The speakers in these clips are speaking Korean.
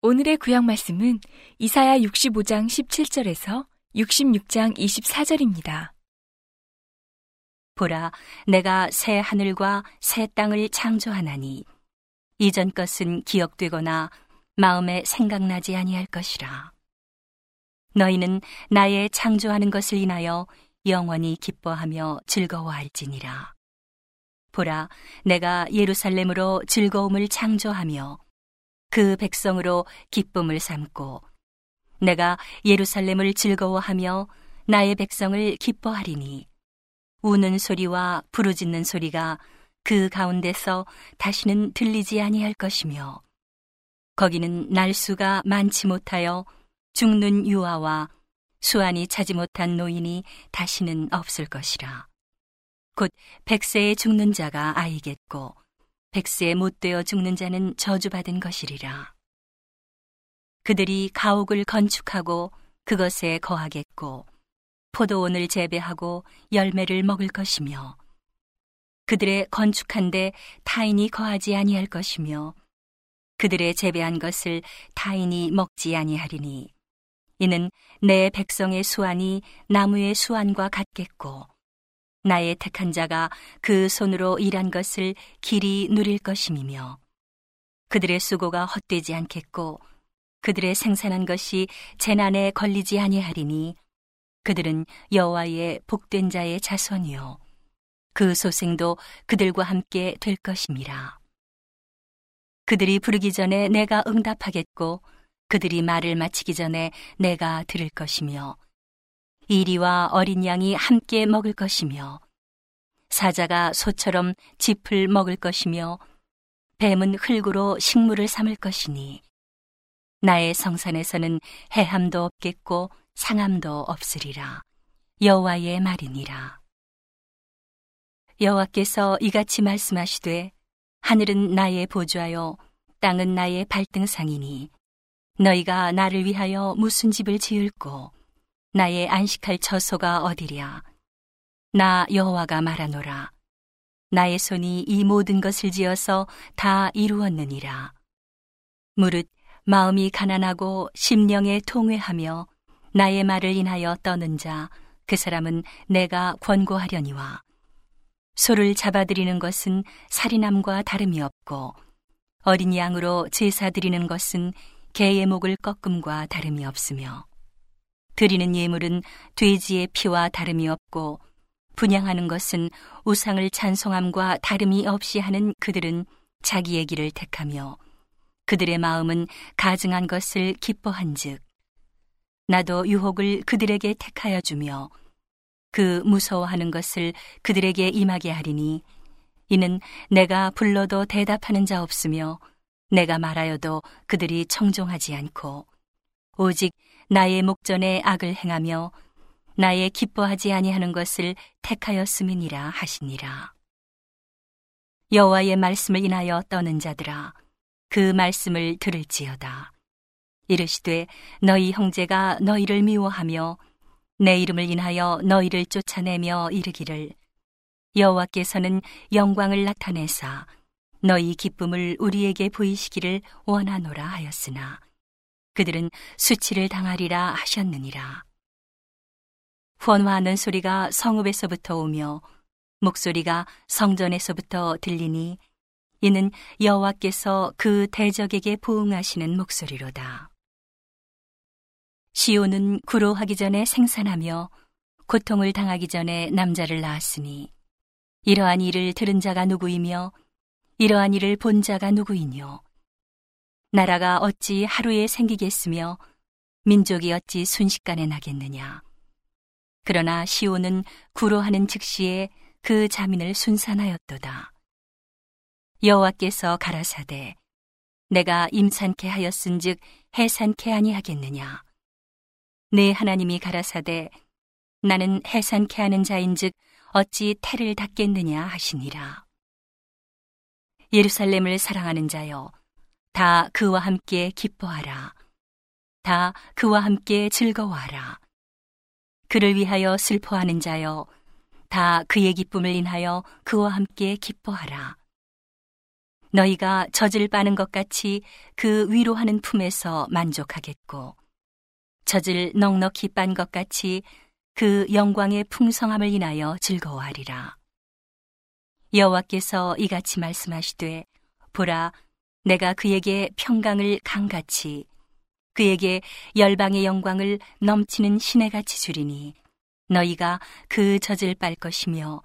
오늘의 구약 말씀은 이사야 65장 17절에서 66장 24절입니다. 보라, 내가 새 하늘과 새 땅을 창조하나니 이전 것은 기억되거나 마음에 생각나지 아니할 것이라. 너희는 나의 창조하는 것을 인하여 영원히 기뻐하며 즐거워할지니라. 보라, 내가 예루살렘으로 즐거움을 창조하며 그 백성으로 기쁨을 삼고 내가 예루살렘을 즐거워하며 나의 백성을 기뻐하리니 우는 소리와 부르짖는 소리가 그 가운데서 다시는 들리지 아니할 것이며 거기는 날수가 많지 못하여 죽는 유아와 수완이 차지 못한 노인이 다시는 없을 것이라. 곧 백세에 죽는 자가 아이겠고 백세에 못 되어 죽는 자는 저주받은 것이리라. 그들이 가옥을 건축하고 그것에 거하겠고 포도원을 재배하고 열매를 먹을 것이며 그들의 건축한데 타인이 거하지 아니할 것이며 그들의 재배한 것을 타인이 먹지 아니하리니 이는 내 백성의 수완이 나무의 수완과 같겠고 나의 택한 자가 그 손으로 일한 것을 길이 누릴 것임이며 그들의 수고가 헛되지 않겠고 그들의 생산한 것이 재난에 걸리지 아니하리니 그들은 여호와의 복된 자의 자손이요 그 소생도 그들과 함께 될 것임이라. 그들이 부르기 전에 내가 응답하겠고 그들이 말을 마치기 전에 내가 들을 것이며 이리와 어린 양이 함께 먹을 것이며 사자가 소처럼 짚을 먹을 것이며 뱀은 흙으로 식물을 삼을 것이니 나의 성산에서는 해함도 없겠고 상함도 없으리라. 여호와의 말이니라. 여호와께서 이같이 말씀하시되 하늘은 나의 보좌요 땅은 나의 발등상이니 너희가 나를 위하여 무슨 집을 지을고 나의 안식할 처소가 어디랴? 나 여호와가 말하노라. 나의 손이 이 모든 것을 지어서 다 이루었느니라. 무릇 마음이 가난하고 심령에 통회하며 나의 말을 인하여 떠는 자 그 사람은 내가 권고하려니와. 소를 잡아들이는 것은 살인함과 다름이 없고 어린 양으로 제사 드리는 것은 개의 목을 꺾음과 다름이 없으며 드리는 예물은 돼지의 피와 다름이 없고 분양하는 것은 우상을 찬송함과 다름이 없이 하는 그들은 자기의 길을 택하며 그들의 마음은 가증한 것을 기뻐한즉 나도 유혹을 그들에게 택하여 주며 그 무서워하는 것을 그들에게 임하게 하리니 이는 내가 불러도 대답하는 자 없으며 내가 말하여도 그들이 청종하지 않고 오직 나의 목전에 악을 행하며 나의 기뻐하지 아니하는 것을 택하였음이니라 하시니라. 여호와의 말씀을 인하여 떠는 자들아 그 말씀을 들을지어다. 이르시되 너희 형제가 너희를 미워하며 내 이름을 인하여 너희를 쫓아내며 이르기를 여호와께서는 영광을 나타내사 너희 기쁨을 우리에게 보이시기를 원하노라 하였으나 그들은 수치를 당하리라 하셨느니라. 헌화하는 소리가 성읍에서부터 오며 목소리가 성전에서부터 들리니 이는 여호와께서 그 대적에게 부응하시는 목소리로다. 시온은 구로하기 전에 생산하며 고통을 당하기 전에 남자를 낳았으니 이러한 일을 들은 자가 누구이며 이러한 일을 본 자가 누구이뇨? 나라가 어찌 하루에 생기겠으며 민족이 어찌 순식간에 나겠느냐? 그러나 시온은 구로하는 즉시에 그 자민을 순산하였도다. 여호와께서 가라사대 내가 임산케 하였은즉 해산케 아니하겠느냐? 내 하나님이 가라사대 나는 해산케 하는 자인즉 어찌 태를 닫겠느냐 하시니라. 예루살렘을 사랑하는 자여, 다 그와 함께 기뻐하라. 다 그와 함께 즐거워하라. 그를 위하여 슬퍼하는 자여 다 그의 기쁨을 인하여 그와 함께 기뻐하라. 너희가 젖을 빠는 것 같이 그 위로하는 품에서 만족하겠고 젖을 넉넉히 빤 것 같이 그 영광의 풍성함을 인하여 즐거워하리라. 여호와께서 이같이 말씀하시되 보라 내가 그에게 평강을 강같이 그에게 열방의 영광을 넘치는 시내같이 주리니 너희가 그 젖을 빨 것이며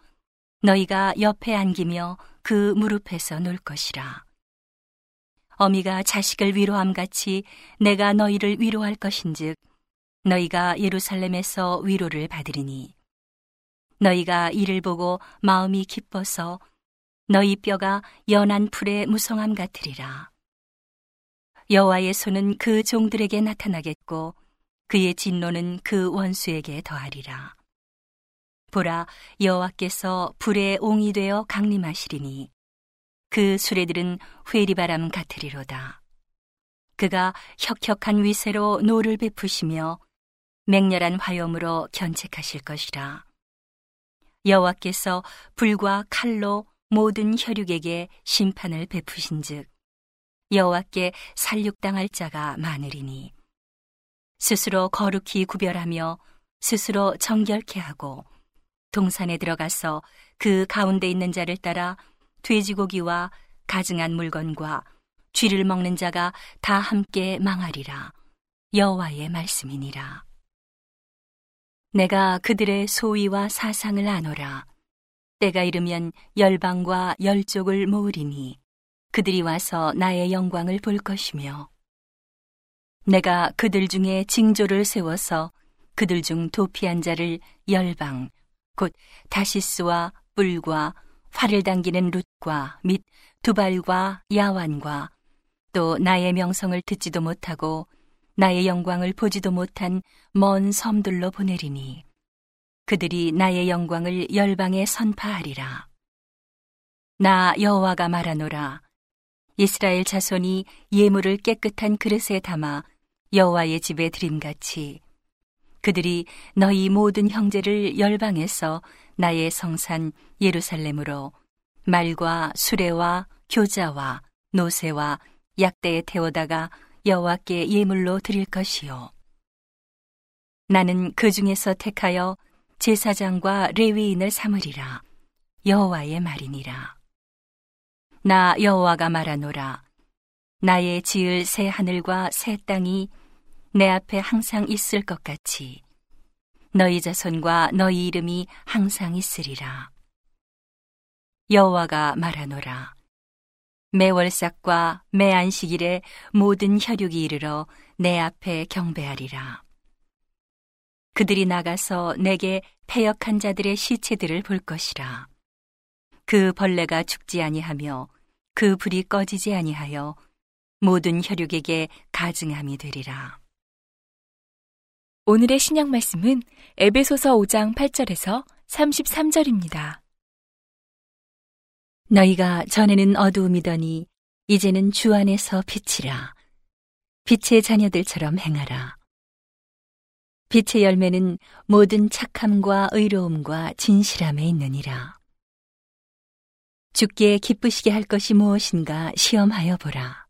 너희가 옆에 안기며 그 무릎에서 놀 것이라. 어미가 자식을 위로함 같이 내가 너희를 위로할 것인즉 너희가 예루살렘에서 위로를 받으리니 너희가 이를 보고 마음이 기뻐서 너희 뼈가 연한 풀의 무성함 같으리라. 여호와의 손은 그 종들에게 나타나겠고 그의 진노는 그 원수에게 더하리라. 보라 여호와께서 불에 옹위되어 강림하시리니 그 수레들은 회리바람 같으리로다. 그가 혁혁한 위세로 노를 베푸시며 맹렬한 화염으로 견책하실 것이라. 여호와께서 불과 칼로 모든 혈육에게 심판을 베푸신즉 여호와께 살육당할 자가 많으리니. 스스로 거룩히 구별하며 스스로 정결케 하고 동산에 들어가서 그 가운데 있는 자를 따라 돼지고기와 가증한 물건과 쥐를 먹는 자가 다 함께 망하리라. 여호와의 말씀이니라 내가 그들의 소위와 사상을 아노라. 때가 이르면 열방과 열족을 모으리니 그들이 와서 나의 영광을 볼 것이며 내가 그들 중에 징조를 세워서 그들 중 도피한 자를 열방 곧 다시스와 뿔과 활을 당기는 룻과 및 두발과 야완과 또 나의 명성을 듣지도 못하고 나의 영광을 보지도 못한 먼 섬들로 보내리니 그들이 나의 영광을 열방에 선파하리라. 나 여호와가 말하노라. 이스라엘 자손이 예물을 깨끗한 그릇에 담아 여호와의 집에 드림같이 그들이 너희 모든 형제를 열방에서 나의 성산 예루살렘으로 말과 수레와 교자와 노새와 약대에 태워다가 여호와께 예물로 드릴 것이요. 나는 그 중에서 택하여 제사장과 레위인을 삼으리라. 여호와의 말이니라. 나 여호와가 말하노라. 나의 지을 새 하늘과 새 땅이 내 앞에 항상 있을 것 같이 너희 자손과 너희 이름이 항상 있으리라. 여호와가 말하노라. 매월삭과 매안식일에 모든 혈육이 이르러 내 앞에 경배하리라. 그들이 나가서 내게 패역한 자들의 시체들을 볼 것이라. 그 벌레가 죽지 아니하며 그 불이 꺼지지 아니하여 모든 혈육에게 가증함이 되리라. 오늘의 신약 말씀은 에베소서 5장 8절에서 33절입니다. 너희가 전에는 어두움이더니 이제는 주 안에서 빛이라. 빛의 자녀들처럼 행하라. 빛의 열매는 모든 착함과 의로움과 진실함에 있느니라. 죽게 기쁘시게 할 것이 무엇인가 시험하여 보라.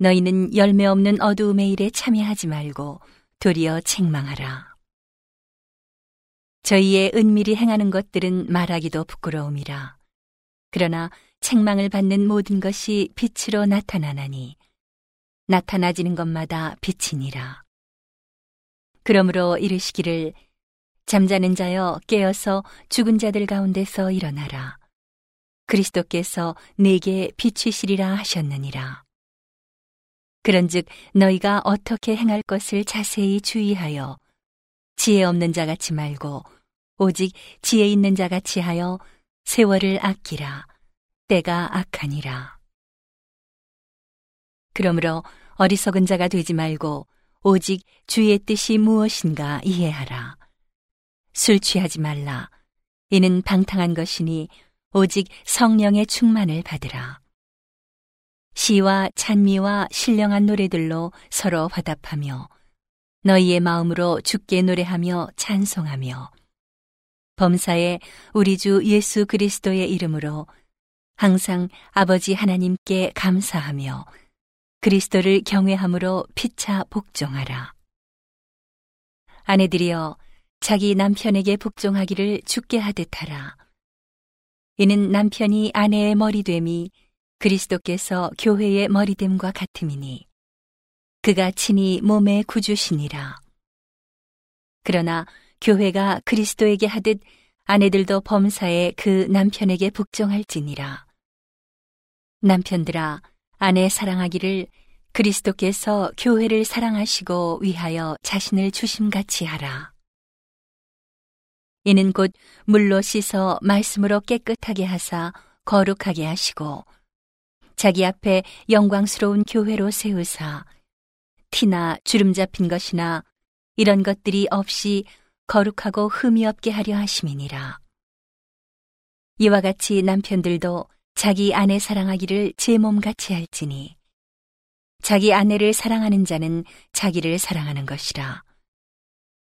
너희는 열매 없는 어두움의 일에 참여하지 말고 도리어 책망하라. 저희의 은밀히 행하는 것들은 말하기도 부끄러움이라. 그러나 책망을 받는 모든 것이 빛으로 나타나나니 나타나지는 것마다 빛이니라. 그러므로 이르시기를 잠자는 자여 깨어서 죽은 자들 가운데서 일어나라. 그리스도께서 내게 비추시리라 하셨느니라. 그런즉 너희가 어떻게 행할 것을 자세히 주의하여 지혜 없는 자 같이 말고 오직 지혜 있는 자 같이 하여 세월을 아끼라 때가 악하니라. 그러므로 어리석은 자가 되지 말고 오직 주의 뜻이 무엇인가 이해하라. 술 취하지 말라. 이는 방탕한 것이니 오직 성령의 충만을 받으라. 시와 찬미와 신령한 노래들로 서로 화답하며 너희의 마음으로 주께 노래하며 찬송하며 범사에 우리 주 예수 그리스도의 이름으로 항상 아버지 하나님께 감사하며 그리스도를 경외함으로 피차 복종하라. 아내들이여 자기 남편에게 복종하기를 죽게 하듯 하라. 이는 남편이 아내의 머리됨이 그리스도께서 교회의 머리됨과 같음이니 그가 친히 몸의 구주시니라. 그러나 교회가 그리스도에게 하듯 아내들도 범사에 그 남편에게 복종할지니라. 남편들아, 아내 사랑하기를 그리스도께서 교회를 사랑하시고 위하여 자신을 주심같이 하라. 이는 곧 물로 씻어 말씀으로 깨끗하게 하사 거룩하게 하시고 자기 앞에 영광스러운 교회로 세우사 티나 주름 잡힌 것이나 이런 것들이 없이 거룩하고 흠이 없게 하려 하심이니라. 이와 같이 남편들도 자기 아내 사랑하기를 제 몸같이 할지니 자기 아내를 사랑하는 자는 자기를 사랑하는 것이라.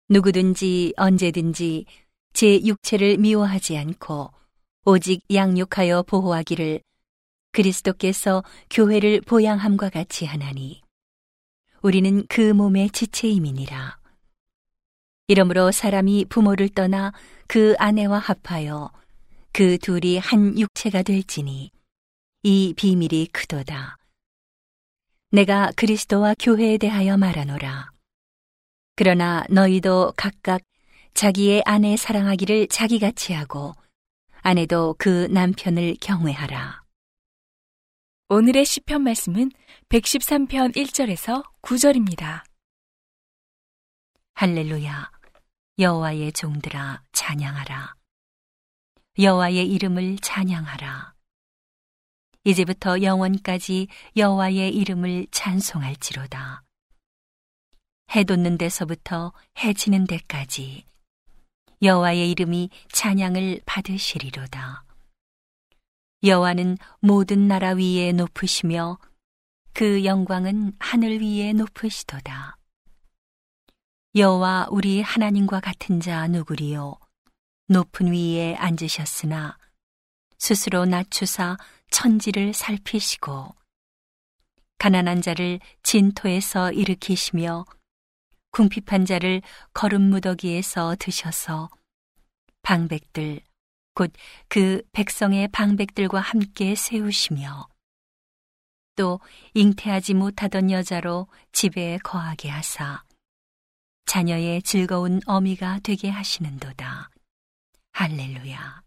누구든지 언제든지 제 육체를 미워하지 않고 오직 양육하여 보호하기를 그리스도께서 교회를 보양함과 같이 하나니 우리는 그 몸의 지체임이니라. 이러므로 사람이 부모를 떠나 그 아내와 합하여 그 둘이 한 육체가 될지니 이 비밀이 크도다. 내가 그리스도와 교회에 대하여 말하노라. 그러나 너희도 각각 자기의 아내 사랑하기를 자기같이 하고 아내도 그 남편을 경외하라. 오늘의 시편 말씀은 113편 1절에서 9절입니다. 할렐루야. 여호와의 종들아 찬양하라. 여호와의 이름을 찬양하라. 이제부터 영원까지 여호와의 이름을 찬송할지로다. 해 돋는 데서부터 해 지는 데까지 여호와의 이름이 찬양을 받으시리로다. 여호와는 모든 나라 위에 높으시며 그 영광은 하늘 위에 높으시도다. 여호와 우리 하나님과 같은 자 누구리요? 높은 위에 앉으셨으나 스스로 낮추사 천지를 살피시고 가난한 자를 진토에서 일으키시며 궁핍한 자를 거름 무더기에서 드셔서 방백들 곧 그 백성의 방백들과 함께 세우시며 또 잉태하지 못하던 여자로 집에 거하게 하사 자녀의 즐거운 어미가 되게 하시는도다. 할렐루야.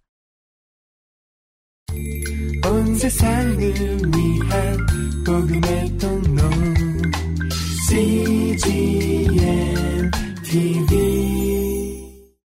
온 세상을 위한 복음의 통로 CGM TV